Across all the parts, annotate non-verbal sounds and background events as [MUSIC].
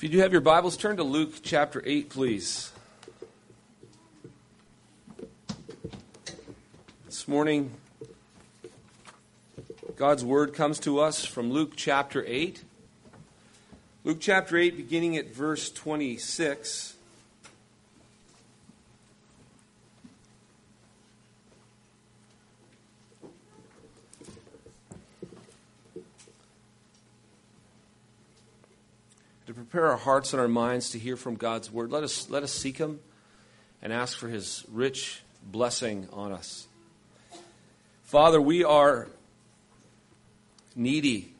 If you do have your Bibles, turn to Luke chapter 8, please. This morning, God's Word comes to us from Luke chapter 8. Luke chapter 8, beginning at verse 26. Prepare our hearts and our minds to hear from God's word. Let us, let us seek Him and ask for His rich blessing on us. Father, we are needy.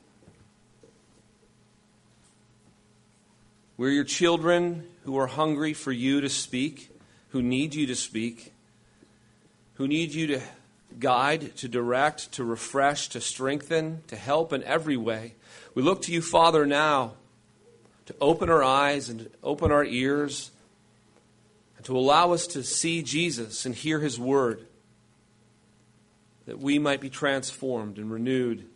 We're your children who are hungry for you to speak, who need you to speak, who need you to guide, to direct, to refresh, to strengthen, to help in every way. We look to you, Father, now to open our eyes and open our ears and to allow us to see Jesus and hear his word, that we might be transformed and renewed.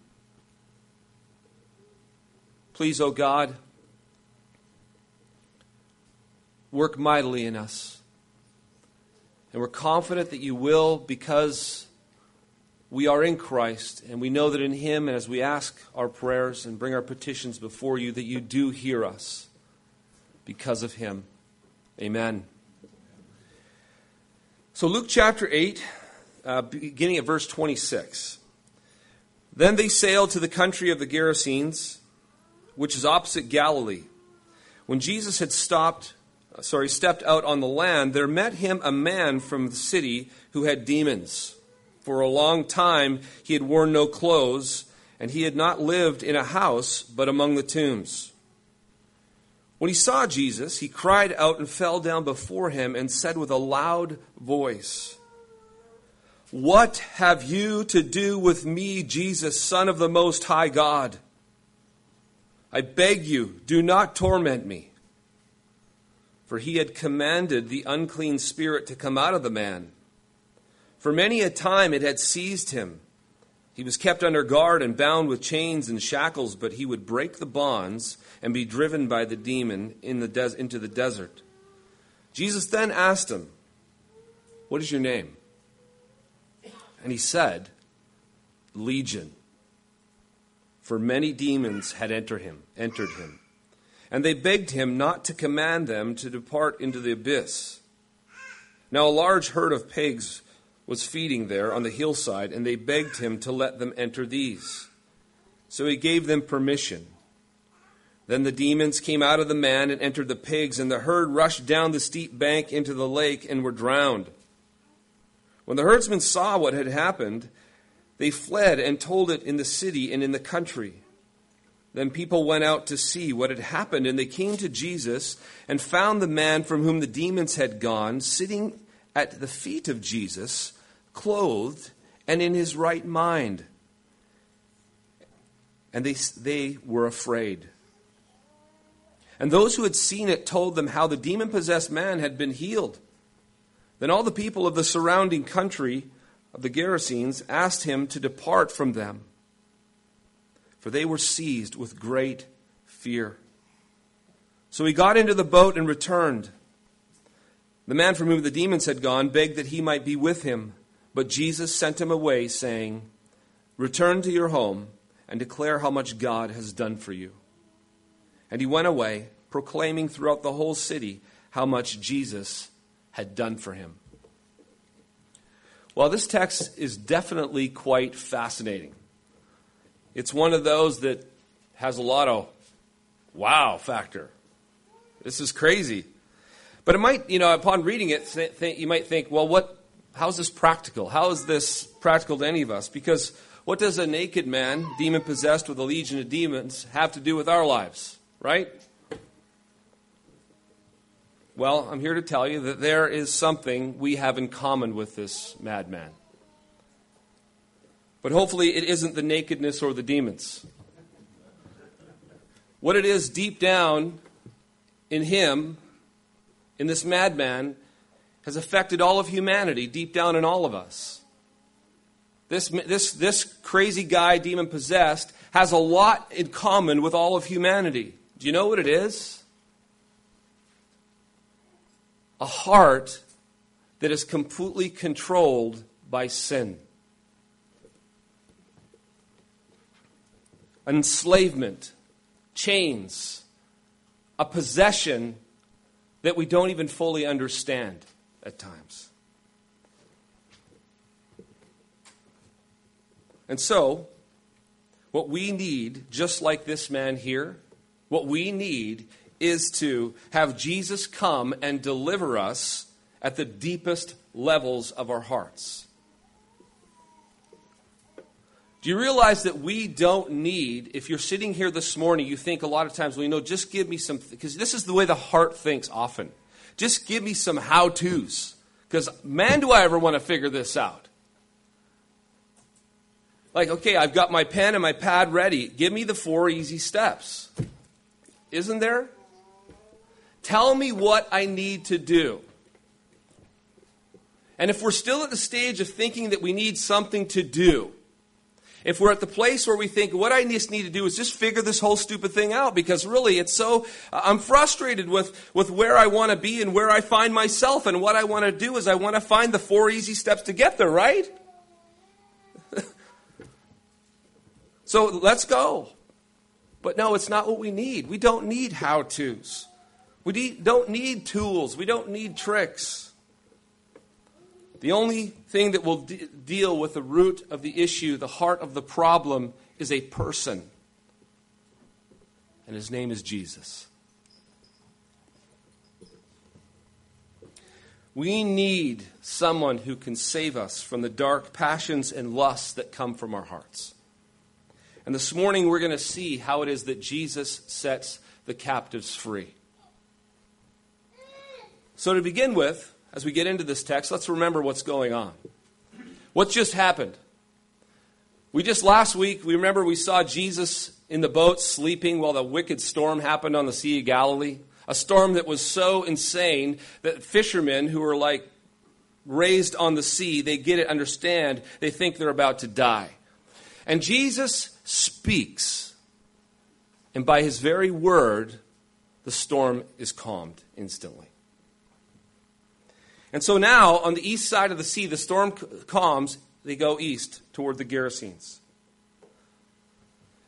Please, O oh God, work mightily in us. And we're confident that you will because we are in Christ, and we know that in Him, and as we ask our prayers and bring our petitions before you, that you do hear us because of Him. Amen. So, Luke chapter 8, uh, beginning at verse 26. Then they sailed to the country of the Gerasenes, which is opposite Galilee. When Jesus had stopped, sorry, stepped out on the land, there met him a man from the city who had demons. For a long time he had worn no clothes, and he had not lived in a house, but among the tombs. When he saw Jesus, he cried out and fell down before him and said with a loud voice, What have you to do with me, Jesus, Son of the Most High God? I beg you, do not torment me. For he had commanded the unclean spirit to come out of the man for many a time it had seized him. He was kept under guard and bound with chains and shackles, but he would break the bonds and be driven by the demon in the des- into the desert. Jesus then asked him, What is your name? And he said, Legion. For many demons had entered him, entered him. And they begged him not to command them to depart into the abyss. Now a large herd of pigs was feeding there on the hillside, and they begged him to let them enter these. So he gave them permission. Then the demons came out of the man and entered the pigs, and the herd rushed down the steep bank into the lake and were drowned. When the herdsmen saw what had happened, they fled and told it in the city and in the country. Then people went out to see what had happened, and they came to Jesus and found the man from whom the demons had gone sitting at the feet of Jesus, clothed and in his right mind. And they, they were afraid. And those who had seen it told them how the demon possessed man had been healed. Then all the people of the surrounding country of the Gerasenes asked him to depart from them, for they were seized with great fear. So he got into the boat and returned. The man from whom the demons had gone begged that he might be with him, but Jesus sent him away, saying, Return to your home and declare how much God has done for you. And he went away, proclaiming throughout the whole city how much Jesus had done for him. Well, this text is definitely quite fascinating. It's one of those that has a lot of wow factor. This is crazy. But it might, you know, upon reading it, th- th- you might think, well, what, how is this practical? How is this practical to any of us? Because what does a naked man, demon possessed with a legion of demons, have to do with our lives, right? Well, I'm here to tell you that there is something we have in common with this madman. But hopefully, it isn't the nakedness or the demons. What it is deep down in him in this madman has affected all of humanity deep down in all of us. This, this, this crazy guy, demon possessed, has a lot in common with all of humanity. Do you know what it is? a heart that is completely controlled by sin. Enslavement, chains, a possession that we don't even fully understand at times. And so, what we need, just like this man here, what we need is to have Jesus come and deliver us at the deepest levels of our hearts. Do you realize that we don't need, if you're sitting here this morning, you think a lot of times, well, you know, just give me some, because this is the way the heart thinks often. Just give me some how to's. Because, man, do I ever want to figure this out. Like, okay, I've got my pen and my pad ready. Give me the four easy steps. Isn't there? Tell me what I need to do. And if we're still at the stage of thinking that we need something to do, if we're at the place where we think what I just need to do is just figure this whole stupid thing out because really it's so I'm frustrated with with where I want to be and where I find myself and what I want to do is I want to find the four easy steps to get there, right? [LAUGHS] so let's go. But no, it's not what we need. We don't need how-tos. We don't need tools. We don't need tricks. The only thing that will de- deal with the root of the issue, the heart of the problem, is a person. And his name is Jesus. We need someone who can save us from the dark passions and lusts that come from our hearts. And this morning we're going to see how it is that Jesus sets the captives free. So, to begin with, as we get into this text, let's remember what's going on. What just happened? We just last week, we remember we saw Jesus in the boat sleeping while the wicked storm happened on the Sea of Galilee. A storm that was so insane that fishermen who were like raised on the sea, they get it, understand, they think they're about to die. And Jesus speaks. And by his very word, the storm is calmed instantly. And so now, on the east side of the sea, the storm calms. They go east toward the Gerasenes.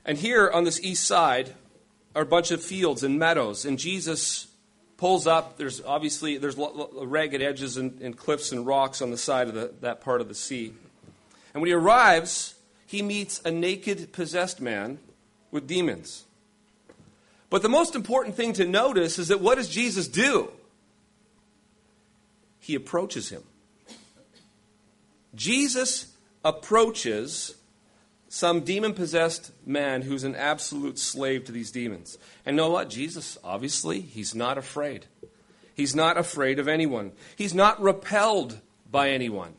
And here on this east side are a bunch of fields and meadows. And Jesus pulls up. There's obviously there's ragged edges and, and cliffs and rocks on the side of the, that part of the sea. And when he arrives, he meets a naked, possessed man with demons. But the most important thing to notice is that what does Jesus do? He approaches him. Jesus approaches some demon possessed man who's an absolute slave to these demons. And know what? Jesus, obviously, he's not afraid. He's not afraid of anyone, he's not repelled by anyone.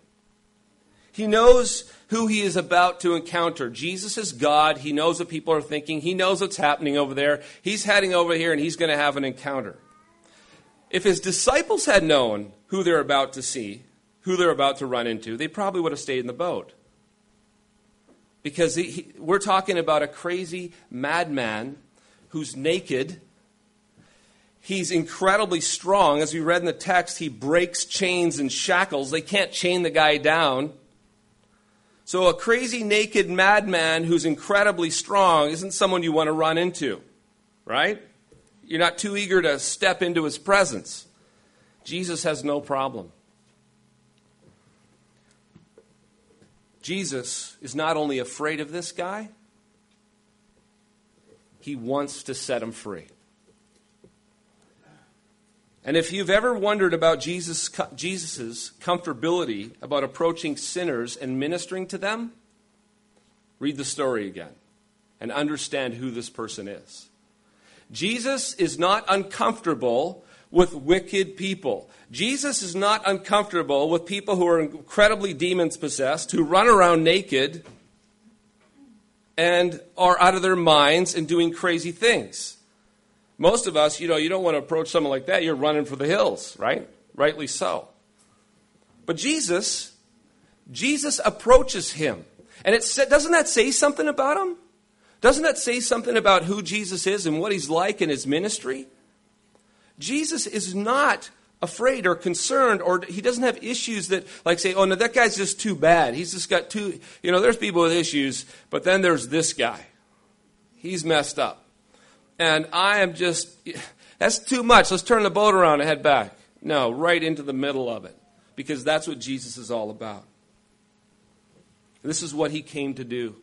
He knows who he is about to encounter. Jesus is God. He knows what people are thinking. He knows what's happening over there. He's heading over here and he's going to have an encounter. If his disciples had known who they're about to see, who they're about to run into, they probably would have stayed in the boat. Because he, he, we're talking about a crazy madman who's naked. He's incredibly strong. As we read in the text, he breaks chains and shackles. They can't chain the guy down. So, a crazy naked madman who's incredibly strong isn't someone you want to run into, right? You're not too eager to step into his presence. Jesus has no problem. Jesus is not only afraid of this guy, he wants to set him free. And if you've ever wondered about Jesus' Jesus's comfortability about approaching sinners and ministering to them, read the story again and understand who this person is. Jesus is not uncomfortable with wicked people. Jesus is not uncomfortable with people who are incredibly demons possessed, who run around naked and are out of their minds and doing crazy things. Most of us, you know, you don't want to approach someone like that. You're running for the hills, right? Rightly so. But Jesus, Jesus approaches him. And it doesn't that say something about him? Doesn't that say something about who Jesus is and what he's like in his ministry? Jesus is not afraid or concerned or he doesn't have issues that like say oh no that guy's just too bad. He's just got too you know there's people with issues but then there's this guy. He's messed up. And i am just that's too much. Let's turn the boat around and head back. No right into the middle of it because that's what jesus is all about. This is what he came to do.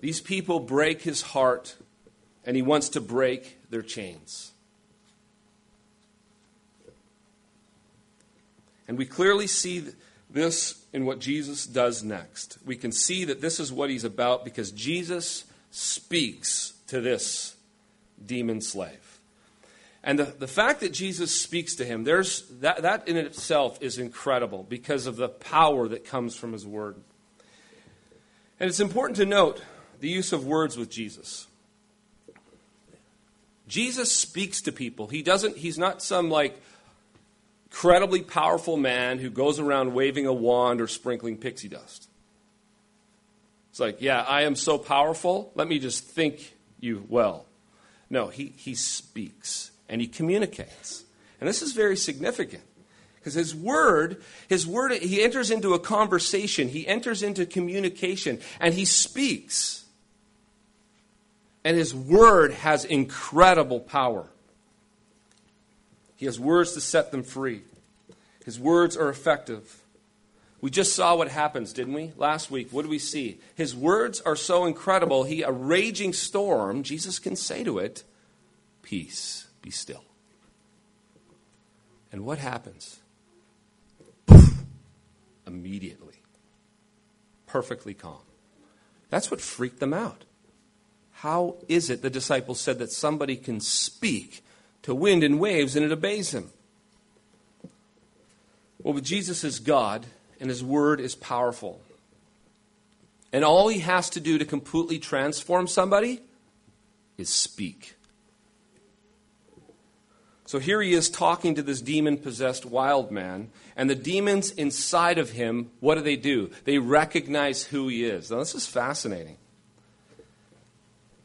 These people break his heart and he wants to break their chains And we clearly see this in what Jesus does next. We can see that this is what he's about because Jesus speaks to this demon slave. And the, the fact that Jesus speaks to him, there's, that, that in itself is incredible because of the power that comes from his word. And it's important to note the use of words with Jesus. Jesus speaks to people. He doesn't, he's not some like incredibly powerful man who goes around waving a wand or sprinkling pixie dust. It's like, yeah, I am so powerful. Let me just think you well. No, he, he speaks and he communicates. And this is very significant because his word, his word, he enters into a conversation, he enters into communication, and he speaks. And his word has incredible power. He has words to set them free. His words are effective. We just saw what happens, didn't we? Last week, what did we see? His words are so incredible, he a raging storm, Jesus can say to it, "Peace, be still." And what happens? [LAUGHS] Immediately. Perfectly calm. That's what freaked them out. How is it the disciples said that somebody can speak to wind and waves and it obeys him. Well, Jesus is God and his word is powerful. And all he has to do to completely transform somebody is speak. So here he is talking to this demon possessed wild man, and the demons inside of him, what do they do? They recognize who he is. Now, this is fascinating.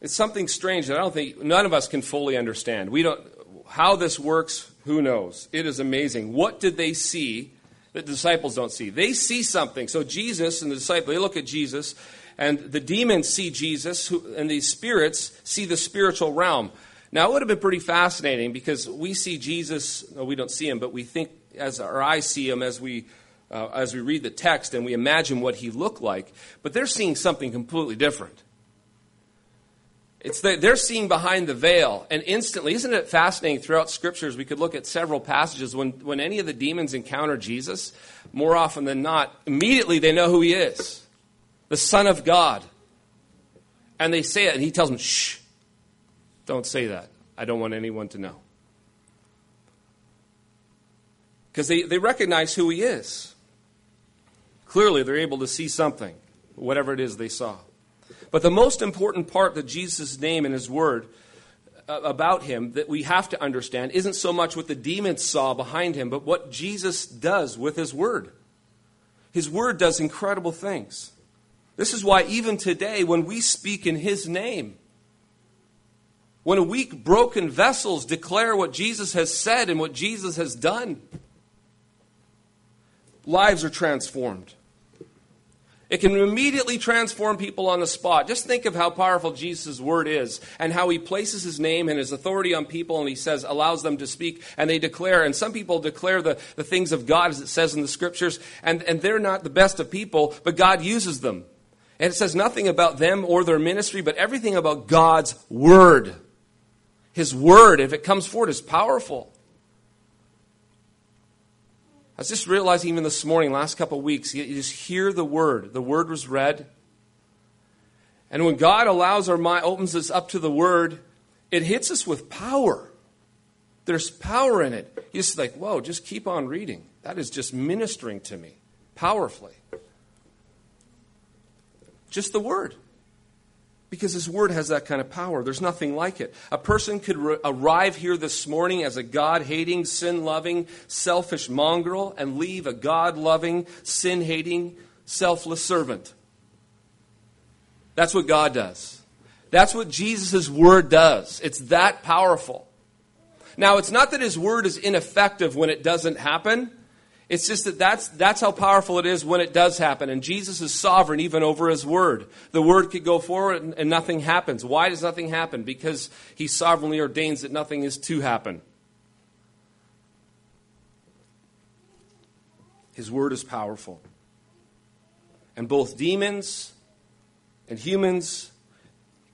It's something strange that I don't think none of us can fully understand. We don't, how this works, who knows? It is amazing. What did they see that the disciples don't see? They see something. So Jesus and the disciples, they look at Jesus, and the demons see Jesus, and these spirits see the spiritual realm. Now, it would have been pretty fascinating because we see Jesus, no, we don't see him, but we think, as our eyes see him as we, uh, as we read the text and we imagine what he looked like, but they're seeing something completely different. It's the, they're seeing behind the veil, and instantly, isn't it fascinating? Throughout scriptures, we could look at several passages when, when any of the demons encounter Jesus, more often than not, immediately they know who he is the Son of God. And they say it, and he tells them, shh, don't say that. I don't want anyone to know. Because they, they recognize who he is. Clearly, they're able to see something, whatever it is they saw. But the most important part that Jesus' name and his word uh, about him that we have to understand isn't so much what the demons saw behind him, but what Jesus does with his word. His word does incredible things. This is why, even today, when we speak in his name, when weak, broken vessels declare what Jesus has said and what Jesus has done, lives are transformed. It can immediately transform people on the spot. Just think of how powerful Jesus' word is and how he places his name and his authority on people and he says, allows them to speak and they declare. And some people declare the, the things of God as it says in the scriptures, and, and they're not the best of people, but God uses them. And it says nothing about them or their ministry, but everything about God's word. His word, if it comes forward, is powerful. I was just realizing even this morning, last couple of weeks, you just hear the word. The word was read. And when God allows our mind, opens us up to the word, it hits us with power. There's power in it. You just like, whoa, just keep on reading. That is just ministering to me powerfully. Just the word because His Word has that kind of power. There's nothing like it. A person could re- arrive here this morning as a God hating, sin loving, selfish mongrel and leave a God loving, sin hating, selfless servant. That's what God does. That's what Jesus' Word does. It's that powerful. Now, it's not that his word is ineffective when it doesn't happen. It's just that that's, that's how powerful it is when it does happen. And Jesus is sovereign even over his word. The word could go forward and, and nothing happens. Why does nothing happen? Because he sovereignly ordains that nothing is to happen. His word is powerful. And both demons and humans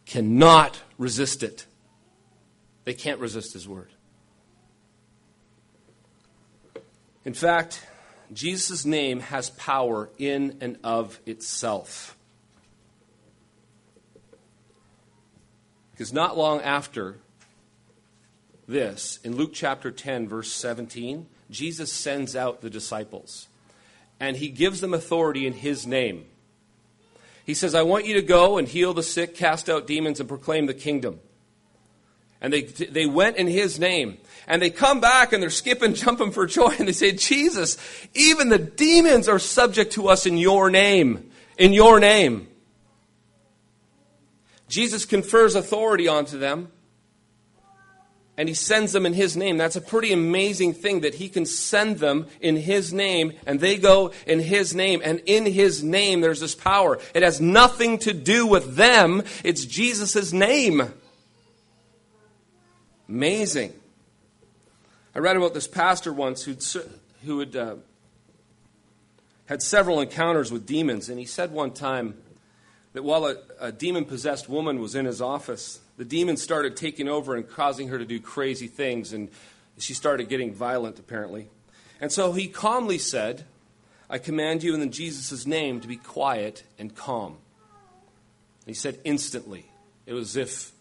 cannot resist it. They can't resist his word. In fact, Jesus' name has power in and of itself. Because not long after this, in Luke chapter 10, verse 17, Jesus sends out the disciples and he gives them authority in his name. He says, I want you to go and heal the sick, cast out demons, and proclaim the kingdom. And they, they went in his name. And they come back and they're skipping, [LAUGHS] jumping for joy. And they say, Jesus, even the demons are subject to us in your name. In your name. Jesus confers authority onto them. And he sends them in his name. That's a pretty amazing thing that he can send them in his name and they go in his name. And in his name, there's this power. It has nothing to do with them. It's Jesus' name. Amazing. I read about this pastor once who'd, who had, uh, had several encounters with demons, and he said one time that while a, a demon possessed woman was in his office, the demon started taking over and causing her to do crazy things, and she started getting violent, apparently. And so he calmly said, I command you in Jesus' name to be quiet and calm. And he said instantly. It was as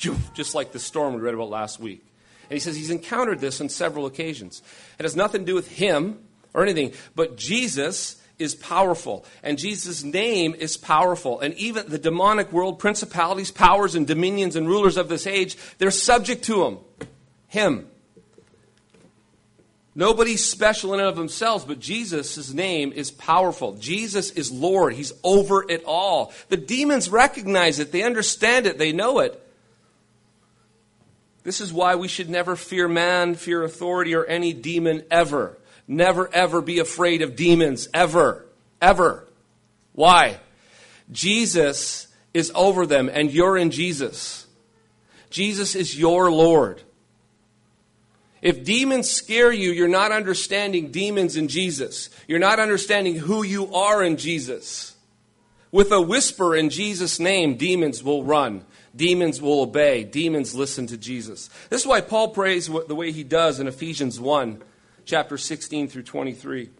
if [LAUGHS] just like the storm we read about last week. And he says he's encountered this on several occasions. It has nothing to do with him or anything, but Jesus is powerful, and Jesus' name is powerful. And even the demonic world, principalities, powers, and dominions and rulers of this age, they're subject to him. Him. Nobody's special in and of themselves, but Jesus' name is powerful. Jesus is Lord. He's over it all. The demons recognize it, they understand it, they know it. This is why we should never fear man, fear authority, or any demon ever. Never, ever be afraid of demons, ever. Ever. Why? Jesus is over them, and you're in Jesus. Jesus is your Lord. If demons scare you, you're not understanding demons in Jesus. You're not understanding who you are in Jesus. With a whisper in Jesus' name, demons will run. Demons will obey. Demons listen to Jesus. This is why Paul prays the way he does in Ephesians 1, chapter 16 through 23.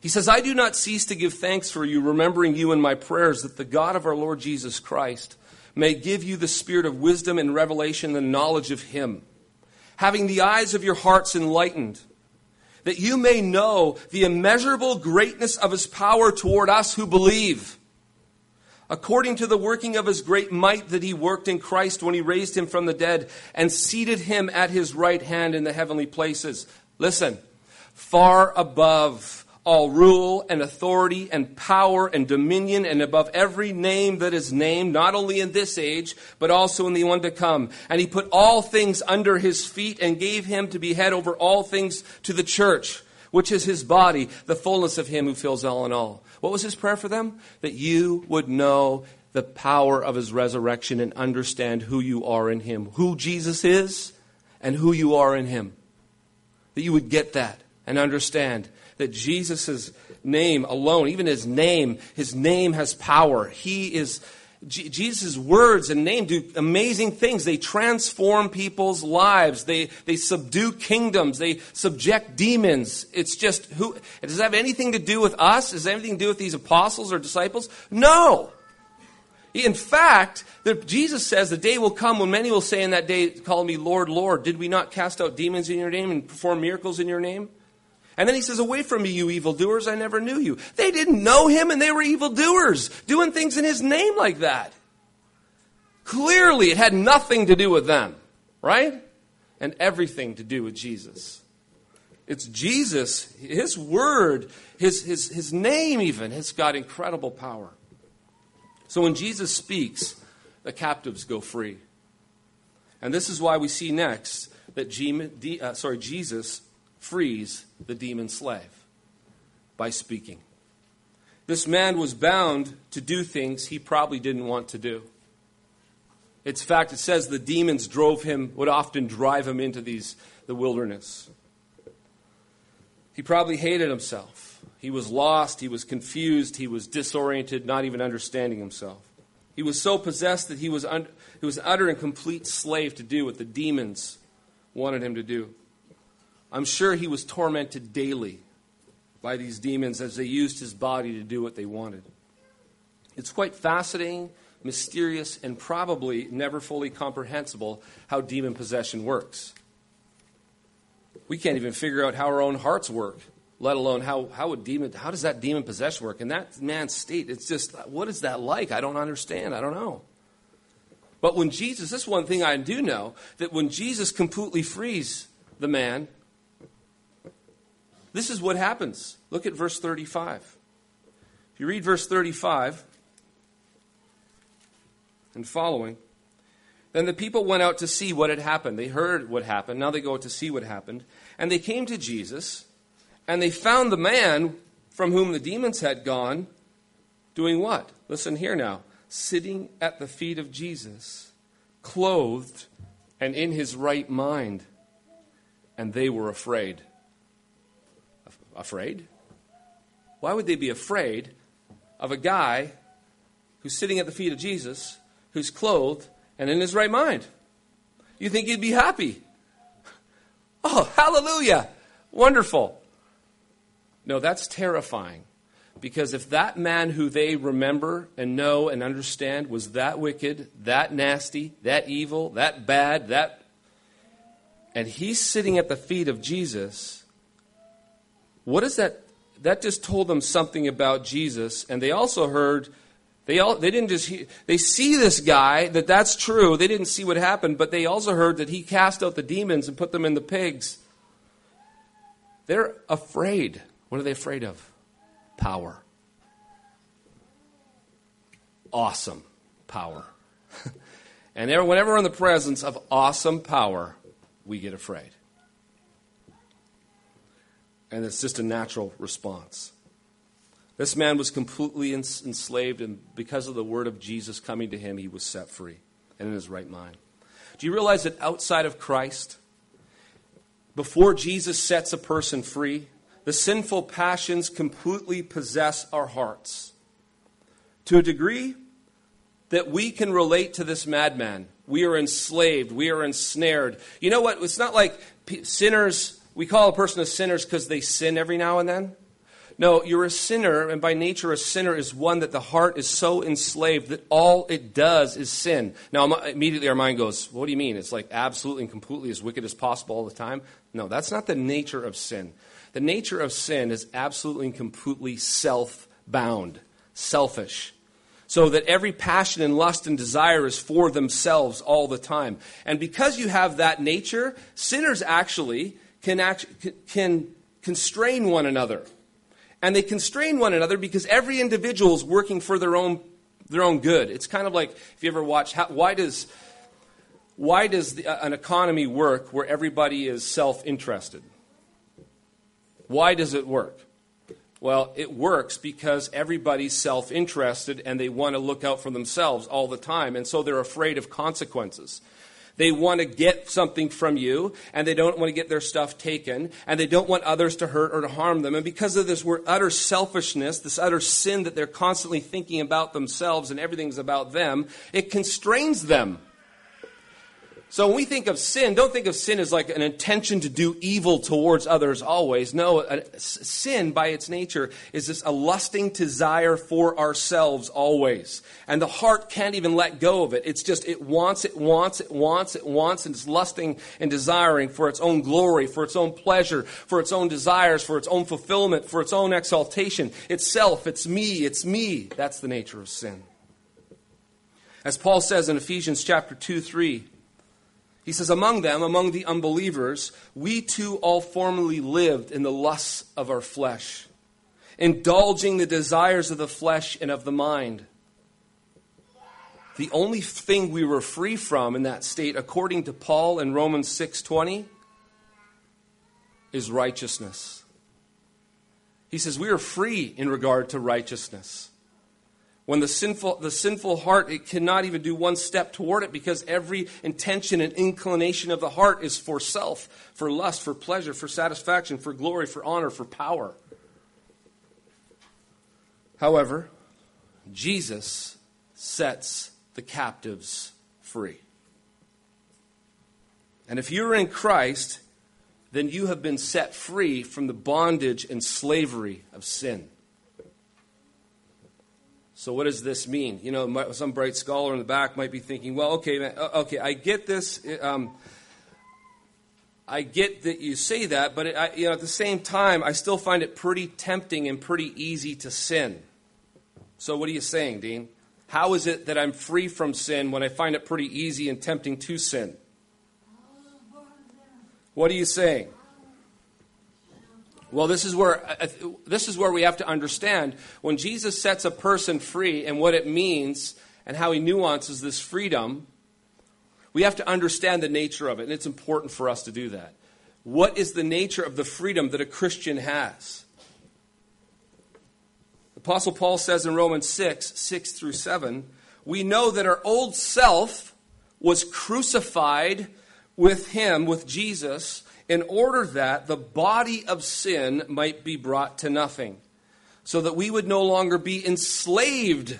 He says, I do not cease to give thanks for you, remembering you in my prayers, that the God of our Lord Jesus Christ may give you the spirit of wisdom and revelation and knowledge of him, having the eyes of your hearts enlightened, that you may know the immeasurable greatness of his power toward us who believe according to the working of his great might that he worked in Christ when he raised him from the dead and seated him at his right hand in the heavenly places. Listen, far above all rule and authority and power and dominion and above every name that is named, not only in this age, but also in the one to come. And he put all things under his feet and gave him to be head over all things to the church, which is his body, the fullness of him who fills all in all. What was his prayer for them? That you would know the power of his resurrection and understand who you are in him, who Jesus is, and who you are in him. That you would get that and understand that Jesus' name alone, even his name, his name has power. He is Jesus' words and name do amazing things. They transform people's lives. They, they subdue kingdoms. They subject demons. It's just who, does it have anything to do with us? Does it have anything to do with these apostles or disciples? No. In fact, the, Jesus says the day will come when many will say in that day, call me Lord, Lord. Did we not cast out demons in your name and perform miracles in your name? And then he says, Away from me, you evildoers, I never knew you. They didn't know him and they were evildoers, doing things in his name like that. Clearly, it had nothing to do with them, right? And everything to do with Jesus. It's Jesus, his word, his, his, his name even has got incredible power. So when Jesus speaks, the captives go free. And this is why we see next that uh, sorry, Jesus frees the demon slave by speaking. This man was bound to do things he probably didn't want to do. It's fact, it says the demons drove him, would often drive him into these, the wilderness. He probably hated himself. He was lost, he was confused, he was disoriented, not even understanding himself. He was so possessed that he was, un- he was utter and complete slave to do what the demons wanted him to do. I'm sure he was tormented daily by these demons as they used his body to do what they wanted. It's quite fascinating, mysterious, and probably never fully comprehensible how demon possession works. We can't even figure out how our own hearts work, let alone how, how would demon how does that demon possession work? In that man's state, it's just what is that like? I don't understand. I don't know. But when Jesus, this one thing I do know, that when Jesus completely frees the man, this is what happens. Look at verse 35. If you read verse 35 and following, then the people went out to see what had happened. They heard what happened. Now they go out to see what happened. And they came to Jesus, and they found the man from whom the demons had gone doing what? Listen here now. Sitting at the feet of Jesus, clothed and in his right mind. And they were afraid. Afraid? Why would they be afraid of a guy who's sitting at the feet of Jesus, who's clothed and in his right mind? You think he'd be happy? [LAUGHS] Oh, hallelujah! Wonderful. No, that's terrifying. Because if that man who they remember and know and understand was that wicked, that nasty, that evil, that bad, that. And he's sitting at the feet of Jesus, what is that? That just told them something about Jesus, and they also heard. They all they didn't just hear, they see this guy that that's true. They didn't see what happened, but they also heard that he cast out the demons and put them in the pigs. They're afraid. What are they afraid of? Power. Awesome power. [LAUGHS] and whenever we're in the presence of awesome power, we get afraid and it's just a natural response. This man was completely enslaved, and because of the word of Jesus coming to him, he was set free and in his right mind. Do you realize that outside of Christ, before Jesus sets a person free, the sinful passions completely possess our hearts to a degree that we can relate to this madman. We are enslaved, we are ensnared. You know what? It's not like sinners we call a person a sinner because they sin every now and then. No, you're a sinner, and by nature, a sinner is one that the heart is so enslaved that all it does is sin. Now, immediately our mind goes, What do you mean? It's like absolutely and completely as wicked as possible all the time? No, that's not the nature of sin. The nature of sin is absolutely and completely self bound, selfish. So that every passion and lust and desire is for themselves all the time. And because you have that nature, sinners actually can, act, can constrain one another. And they constrain one another because every individual is working for their own, their own good. It's kind of like if you ever watch, how, why does, why does the, uh, an economy work where everybody is self interested? Why does it work? Well, it works because everybody's self interested and they want to look out for themselves all the time, and so they're afraid of consequences. They want to get something from you, and they don't want to get their stuff taken, and they don't want others to hurt or to harm them. And because of this utter selfishness, this utter sin that they're constantly thinking about themselves and everything's about them, it constrains them. So when we think of sin, don't think of sin as like an intention to do evil towards others always. No, sin by its nature is this a lusting desire for ourselves always. And the heart can't even let go of it. It's just, it wants, it wants, it wants, it wants, and it's lusting and desiring for its own glory, for its own pleasure, for its own desires, for its own fulfillment, for its own exaltation. It's self, it's me, it's me. That's the nature of sin. As Paul says in Ephesians chapter 2, 3, he says, Among them, among the unbelievers, we too all formerly lived in the lusts of our flesh, indulging the desires of the flesh and of the mind. the only thing we were free from in that state, according to Paul in Romans 6:20, is righteousness. He says we are free in regard to righteousness. When the sinful, the sinful heart, it cannot even do one step toward it because every intention and inclination of the heart is for self, for lust, for pleasure, for satisfaction, for glory, for honor, for power. However, Jesus sets the captives free. And if you're in Christ, then you have been set free from the bondage and slavery of sin. So, what does this mean? You know, some bright scholar in the back might be thinking, well, okay, man, okay, I get this. Um, I get that you say that, but it, I, you know, at the same time, I still find it pretty tempting and pretty easy to sin. So, what are you saying, Dean? How is it that I'm free from sin when I find it pretty easy and tempting to sin? What are you saying? Well, this is where uh, this is where we have to understand when Jesus sets a person free and what it means and how he nuances this freedom. We have to understand the nature of it, and it's important for us to do that. What is the nature of the freedom that a Christian has? Apostle Paul says in Romans 6, 6 through 7, we know that our old self was crucified with him, with Jesus, in order that the body of sin might be brought to nothing, so that we would no longer be enslaved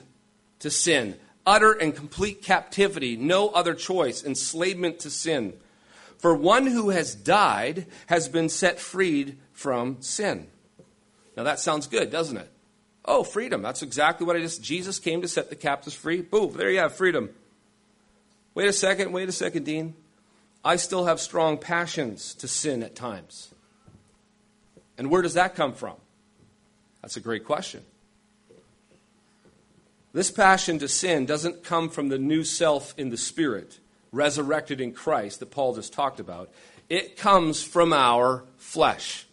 to sin, utter and complete captivity, no other choice, enslavement to sin. For one who has died has been set freed from sin. Now that sounds good, doesn't it? Oh, freedom. That's exactly what I just. Jesus came to set the captives free. Boom, there you have freedom. Wait a second, wait a second, Dean. I still have strong passions to sin at times. And where does that come from? That's a great question. This passion to sin doesn't come from the new self in the Spirit, resurrected in Christ, that Paul just talked about. It comes from our flesh.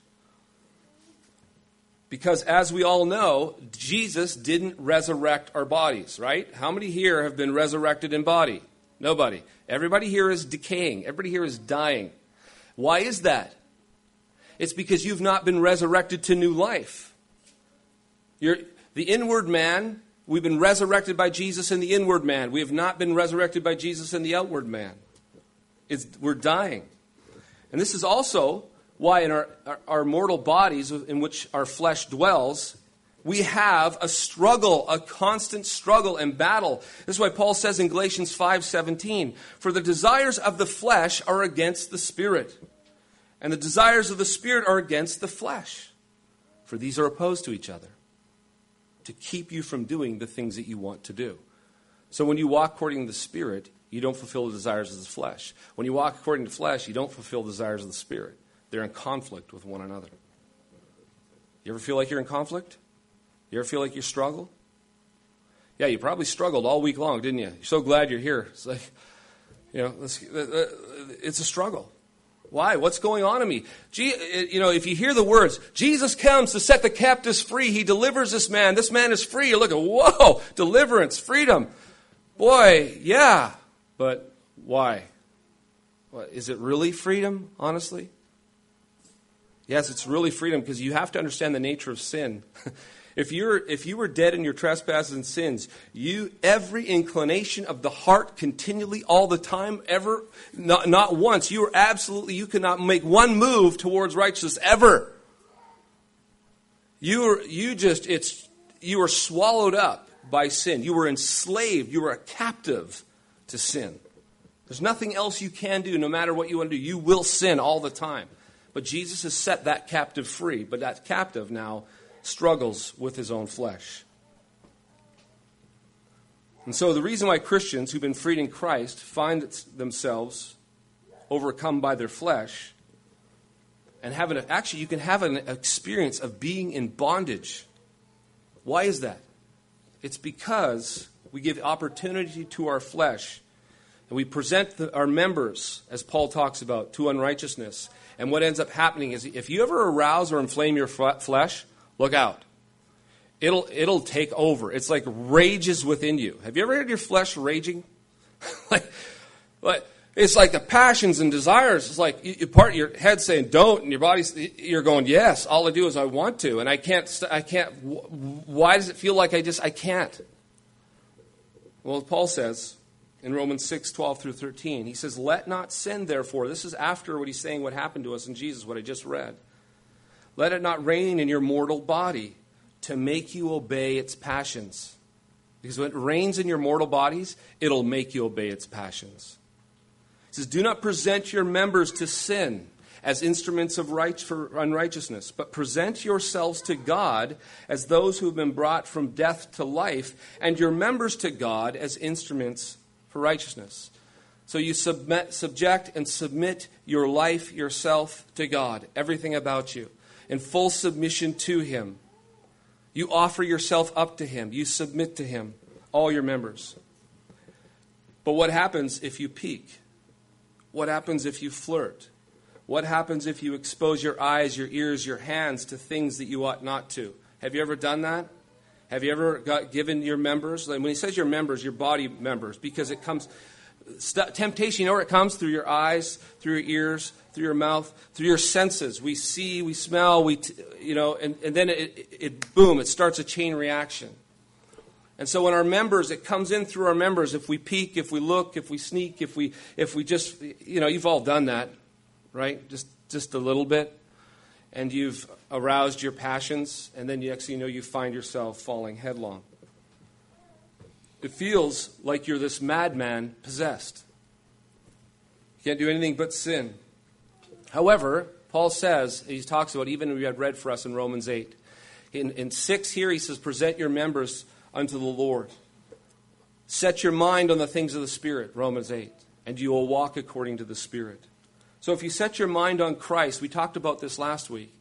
Because as we all know, Jesus didn't resurrect our bodies, right? How many here have been resurrected in body? Nobody. Everybody here is decaying. Everybody here is dying. Why is that? It's because you've not been resurrected to new life. You're, the inward man, we've been resurrected by Jesus in the inward man. We have not been resurrected by Jesus in the outward man. It's, we're dying. And this is also why in our, our, our mortal bodies in which our flesh dwells, we have a struggle, a constant struggle and battle. This is why Paul says in Galatians 5:17, "For the desires of the flesh are against the spirit, and the desires of the spirit are against the flesh, for these are opposed to each other, to keep you from doing the things that you want to do." So when you walk according to the spirit, you don't fulfill the desires of the flesh. When you walk according to flesh, you don't fulfill the desires of the spirit. They're in conflict with one another. You ever feel like you're in conflict? You ever feel like you struggle? Yeah, you probably struggled all week long, didn't you? You're so glad you're here. It's like, you know, uh, uh, it's a struggle. Why? What's going on in me? Uh, you know, if you hear the words, Jesus comes to set the captives free, he delivers this man, this man is free, you're looking, whoa, deliverance, freedom. Boy, yeah, but why? What, is it really freedom, honestly? Yes, it's really freedom because you have to understand the nature of sin. [LAUGHS] If, you're, if you were dead in your trespasses and sins, you, every inclination of the heart continually, all the time, ever, not, not once, you are absolutely, you cannot make one move towards righteousness ever. You are, you just, it's, you are swallowed up by sin. You were enslaved. You were a captive to sin. There's nothing else you can do, no matter what you want to do. You will sin all the time. But Jesus has set that captive free. But that captive now struggles with his own flesh. And so, the reason why Christians who've been freed in Christ find themselves overcome by their flesh and have an actually, you can have an experience of being in bondage. Why is that? It's because we give opportunity to our flesh and we present the, our members, as Paul talks about, to unrighteousness. And what ends up happening is if you ever arouse or inflame your flesh, Look out. it'll, it'll take over. It's like rages within you. Have you ever had your flesh raging? [LAUGHS] like, like, it's like the passions and desires. It's like you, part of your head saying don't, and your body's you're going yes. All I do is I want to, and I can't. I can't. Why does it feel like I just I can't? Well, Paul says in Romans 6, 12 through 13, he says, Let not sin, therefore. This is after what he's saying, what happened to us in Jesus, what I just read. Let it not reign in your mortal body to make you obey its passions. Because when it reigns in your mortal bodies, it'll make you obey its passions. He says, Do not present your members to sin as instruments of right for unrighteousness, but present yourselves to God as those who have been brought from death to life, and your members to God as instruments for righteousness. So you submit, subject and submit your life, yourself to God, everything about you, in full submission to Him. You offer yourself up to Him, you submit to Him, all your members. But what happens if you peek? What happens if you flirt? What happens if you expose your eyes, your ears, your hands to things that you ought not to? Have you ever done that? Have you ever got given your members? when he says your members, your body members, because it comes, st- temptation, you know where it comes? Through your eyes, through your ears, through your mouth, through your senses. We see, we smell, we, t- you know, and, and then it, it, boom, it starts a chain reaction. And so when our members, it comes in through our members. If we peek, if we look, if we sneak, if we, if we just, you know, you've all done that right? Just, just a little bit. And you've aroused your passions, and then you actually know, you find yourself falling headlong. It feels like you're this madman possessed. You can't do anything but sin. However, Paul says, he talks about, even we had read for us in Romans 8. In, in 6 here, he says, present your members unto the Lord. Set your mind on the things of the Spirit, Romans 8, and you will walk according to the Spirit. So if you set your mind on Christ, we talked about this last week,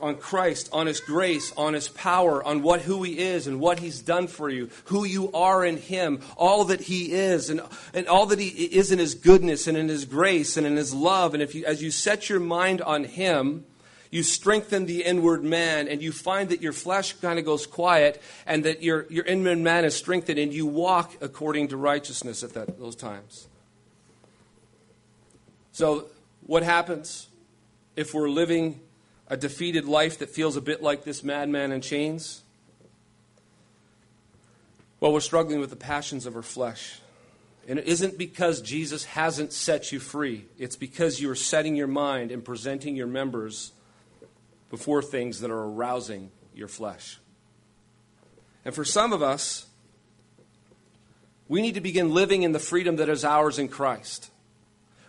on Christ, on his grace, on his power, on what who he is and what he's done for you, who you are in him, all that he is and, and all that he is in his goodness and in his grace and in his love. And if you as you set your mind on him, you strengthen the inward man and you find that your flesh kind of goes quiet and that your, your inward man is strengthened and you walk according to righteousness at that, those times. So, what happens if we're living a defeated life that feels a bit like this madman in chains? Well, we're struggling with the passions of our flesh. And it isn't because Jesus hasn't set you free, it's because you are setting your mind and presenting your members before things that are arousing your flesh. And for some of us, we need to begin living in the freedom that is ours in Christ.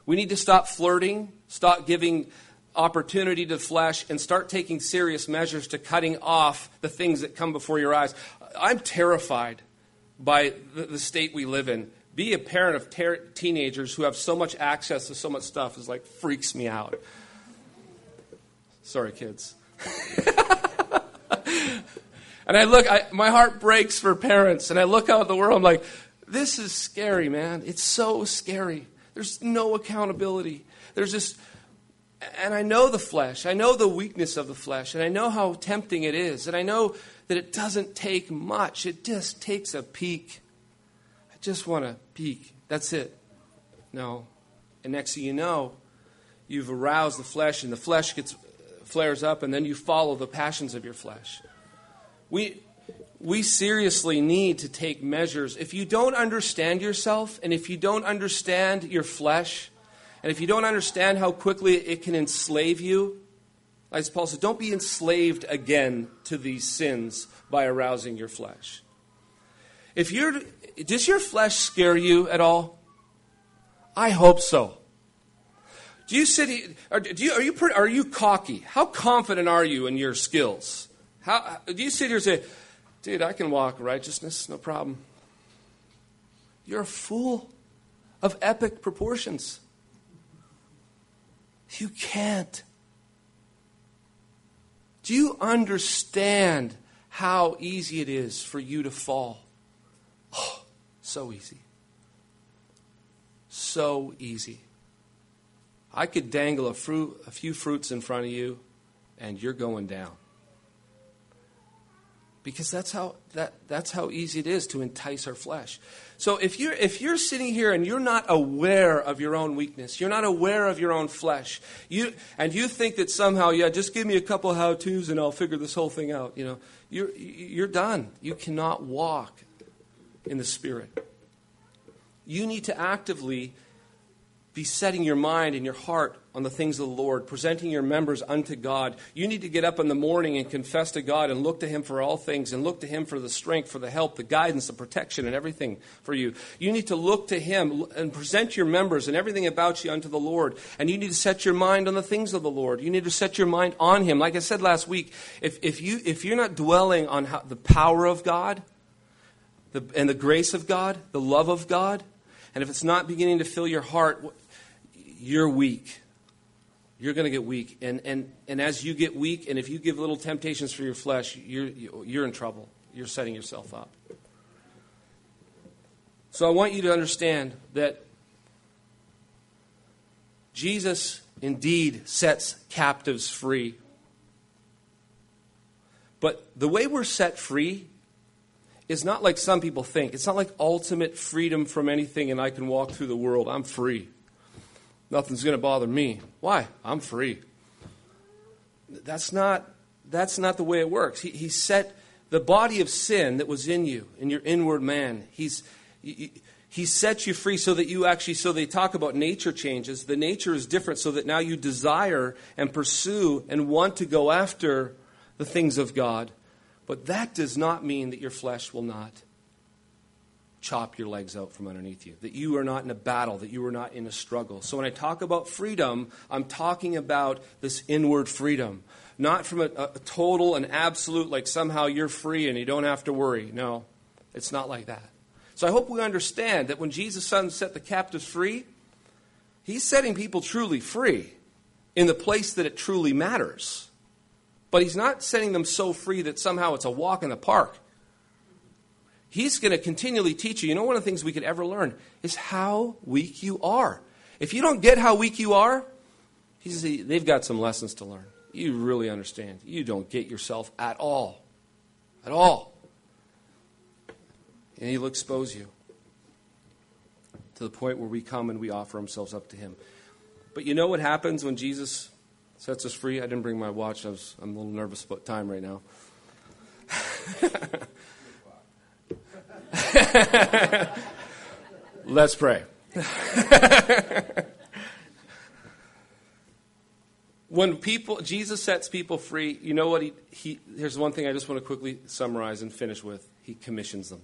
We need to stop flirting, stop giving opportunity to the flesh, and start taking serious measures to cutting off the things that come before your eyes. I'm terrified by the, state we live in. Be a parent of ter- teenagers who have so much access to so much stuff is like freaks me out. Sorry, kids. [LAUGHS] and I look, I, my heart breaks for parents, and I look out at the world, I'm like, this is scary, man. It's so scary. There's no accountability. There's just, and I know the flesh. I know the weakness of the flesh. And I know how tempting it is. And I know that it doesn't take much, it just takes a peek. I just want to peek. That's it. No. And next thing you know, you've aroused the flesh, and the flesh gets flares up, and then you follow the passions of your flesh. We, we seriously need to take measures. If you don't understand yourself, and if you don't understand your flesh, and if you don't understand how quickly it can enslave you, as Paul said, don't be enslaved again to these sins by arousing your flesh. If you're, does your flesh scare you at all? I hope so. Do you sit? Are, do you, are you are you cocky? How confident are you in your skills? How do you sit here and say, Dude, I can walk righteousness, no problem. You're a fool of epic proportions. You can't. Do you understand how easy it is for you to fall? Oh, so easy. So easy. I could dangle a, fruit, a few fruits in front of you, and you're going down. Because that's how that, that's how easy it is to entice our flesh. So if you're if you're sitting here and you're not aware of your own weakness, you're not aware of your own flesh, you and you think that somehow, yeah, just give me a couple how tos and I'll figure this whole thing out. You know, you're you're done. You cannot walk in the spirit. You need to actively be setting your mind and your heart on the things of the Lord, presenting your members unto God. You need to get up in the morning and confess to God and look to Him for all things and look to Him for the strength, for the help, the guidance, the protection, and everything for you. You need to look to Him and present your members and everything about you unto the Lord. And you need to set your mind on the things of the Lord. You need to set your mind on Him. Like I said last week, if, if, you, if you're not dwelling on how, the power of God the, and the grace of God, the love of God, and if it's not beginning to fill your heart, you're weak. You're going to get weak. And, and, and as you get weak, and if you give little temptations for your flesh, you're, you're in trouble. You're setting yourself up. So I want you to understand that Jesus indeed sets captives free. But the way we're set free is not like some people think. It's not like ultimate freedom from anything and I can walk through the world. I'm free. Nothing's going to bother me. Why? I'm free. That's not, that's not the way it works. He, he set the body of sin that was in you, in your inward man, he's, he, he sets you free so that you actually, so they talk about nature changes. The nature is different so that now you desire and pursue and want to go after the things of God. But that does not mean that your flesh will not chop your legs out from underneath you, that you are not in a battle, that you are not in a struggle. So when I talk about freedom, I'm talking about this inward freedom, not from a, a total and absolute, like somehow you're free and you don't have to worry. No, it's not like that. So I hope we understand that when Jesus' Son set the captives free, he's setting people truly free in the place that it truly matters. But he's not setting them so free that somehow it's a walk in the park. He's going to continually teach you. You know, one of the things we could ever learn is how weak you are. If you don't get how weak you are, he's, they've got some lessons to learn. You really understand. You don't get yourself at all. At all. And he'll expose you to the point where we come and we offer ourselves up to him. But you know what happens when Jesus sets us free? I didn't bring my watch. I was, I'm a little nervous about time right now. [LAUGHS] [LAUGHS] Let's pray. [LAUGHS] when people Jesus sets people free, you know what he, he here's one thing I just want to quickly summarize and finish with. He commissions them.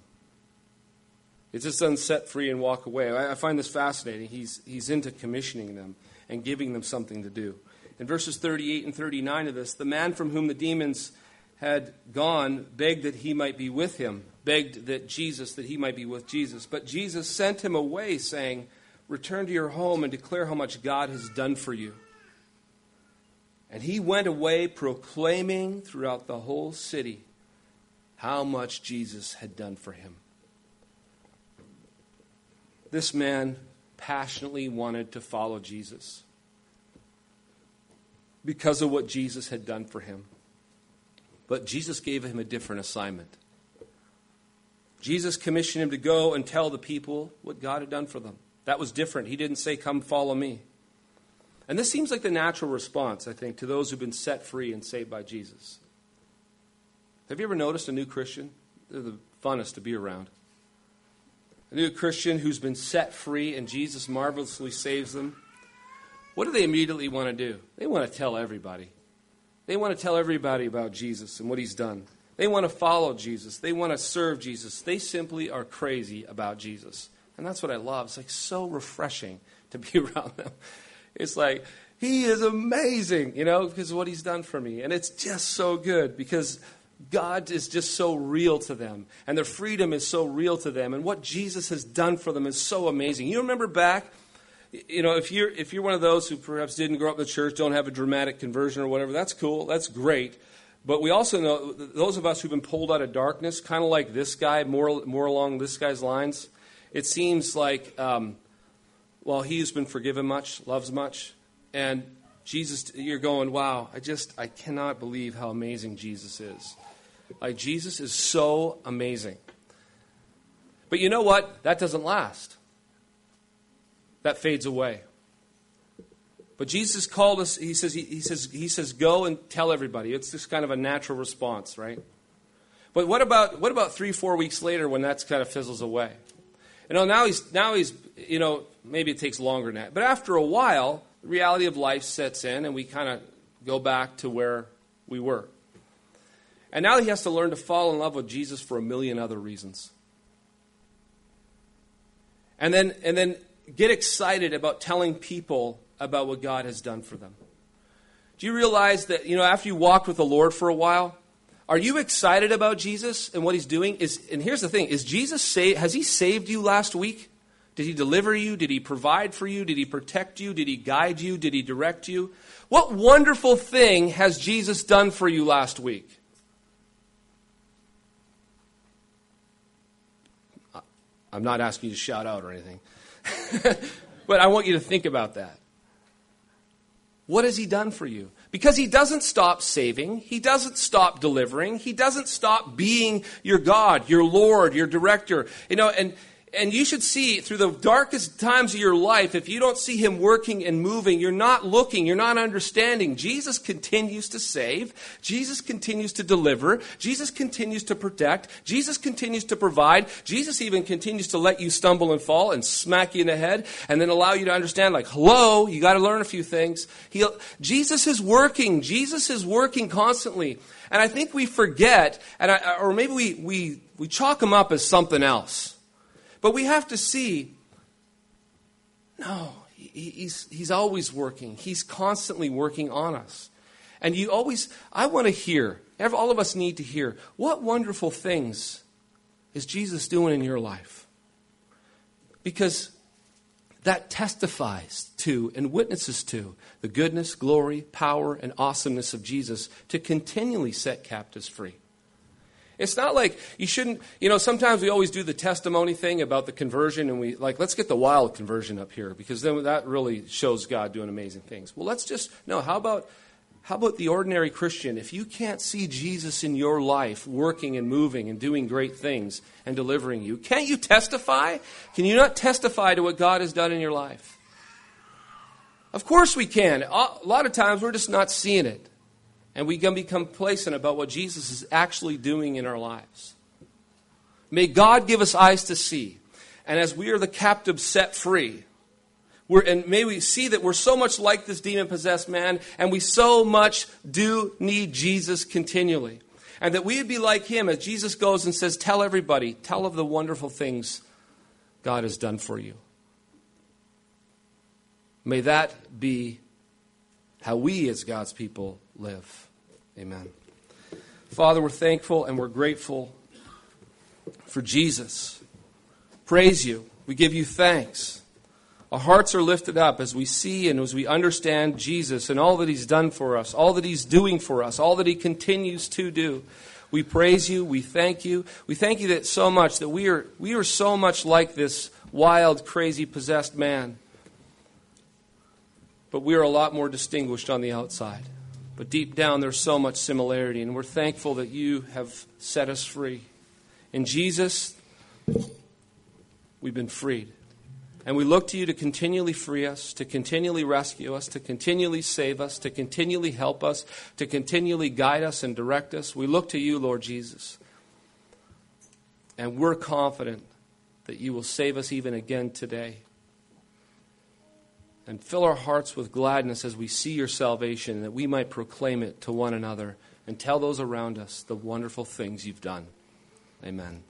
It just doesn't set free and walk away. I, I find this fascinating. He's he's into commissioning them and giving them something to do. In verses 38 and 39 of this, the man from whom the demons had gone begged that he might be with him begged that Jesus, that he might be with Jesus. But Jesus sent him away, saying, Return to your home and declare how much God has done for you. And he went away proclaiming throughout the whole city how much Jesus had done for him. This man passionately wanted to follow Jesus because of what Jesus had done for him. But Jesus gave him a different assignment. Jesus commissioned him to go and tell the people what God had done for them. That was different. He didn't say, Come follow me. And this seems like the natural response, I think, to those who've been set free and saved by Jesus. Have you ever noticed a new Christian? They're the funnest to be around. A new Christian who's been set free and Jesus marvelously saves them. What do they immediately want to do? They want to tell everybody. They want to tell everybody about Jesus and what he's done. They want to follow Jesus. They want to serve Jesus. They simply are crazy about Jesus. And that's what I love. It's like so refreshing to be [LAUGHS] around them. It's like, he is amazing, you know, because of what he's done for me. And it's just so good because God is just so real to them. And their freedom is so real to them. And what Jesus has done for them is so amazing. You remember back, you know, if you're, if you're one of those who perhaps didn't grow up in the church, don't have a dramatic conversion or whatever, that's cool. That's great. But we also know those of us who've been pulled out of darkness, kind of like this guy, more, more along this guy's lines, it seems like, um, well, he's been forgiven much, loves much, and Jesus, you're going, wow, I just, I cannot believe how amazing Jesus is. Like, Jesus is so amazing. But you know what? That doesn't last, that fades away. But Jesus called us, he says, he, he, says, he says, go and tell everybody. It's just kind of a natural response, right? But what about, what about three, four weeks later when that kind of fizzles away? You know, now he's, now he's, you know, maybe it takes longer than that. But after a while, the reality of life sets in and we kind of go back to where we were. And now he has to learn to fall in love with Jesus for a million other reasons. And then, and then get excited about telling people about what God has done for them. Do you realize that, you know, after you walked with the Lord for a while, are you excited about Jesus and what he's doing? Is, and here's the thing is Jesus say, has he saved you last week? Did he deliver you? Did he provide for you? Did he protect you? Did he guide you? Did he direct you? What wonderful thing has Jesus done for you last week? I'm not asking you to shout out or anything. [LAUGHS] but I want you to think about that. What has he done for you? Because he doesn't stop saving, he doesn't stop delivering, he doesn't stop being your God, your Lord, your director. You know, and and you should see through the darkest times of your life, if you don't see him working and moving, you're not looking, you're not understanding. Jesus continues to save. Jesus continues to deliver. Jesus continues to protect. Jesus continues to provide. Jesus even continues to let you stumble and fall and smack you in the head and then allow you to understand, like, hello, you got to learn a few things. He, Jesus is working. Jesus is working constantly. And I think we forget, and I, or maybe we, we, we chalk him up as something else. But we have to see no, he's, he's always working. He's constantly working on us. And you always, I want to hear, all of us need to hear, what wonderful things is Jesus doing in your life? Because that testifies to and witnesses to the goodness, glory, power, and awesomeness of Jesus to continually set captives free. It's not like you shouldn't, you know, sometimes we always do the testimony thing about the conversion and we, like, let's get the wild conversion up here because then that really shows God doing amazing things. Well, let's just, no, how about, how about the ordinary Christian? If you can't see Jesus in your life working and moving and doing great things and delivering you, can't you testify? Can you not testify to what God has done in your life? Of course we can. A lot of times we're just not seeing it and we can become complacent about what Jesus is actually doing in our lives. May God give us eyes to see. And as we are the captives set free, we're, and may we see that we're so much like this demon possessed man, and we so much do need Jesus continually. And that we would be like him as Jesus goes and says, Tell everybody, tell of the wonderful things God has done for you. May that be how we as God's people live. Amen. Father, we're thankful and we're grateful for Jesus. Praise you. We give you thanks. Our hearts are lifted up as we see and as we understand Jesus and all that He's done for us, all that He's doing for us, all that He continues to do. We praise you. We thank you. We thank you that so much that we are, we are so much like this wild, crazy, possessed man. But we are a lot more distinguished on the outside. But deep down, there's so much similarity, and we're thankful that you have set us free. In Jesus, we've been freed. And we look to you to continually free us, to continually rescue us, to continually save us, to continually help us, to continually guide us and direct us. We look to you, Lord Jesus. And we're confident that you will save us even again today and fill our hearts with gladness as we see your salvation, that we might proclaim it to one another and tell those around us the wonderful things you've done. Amen.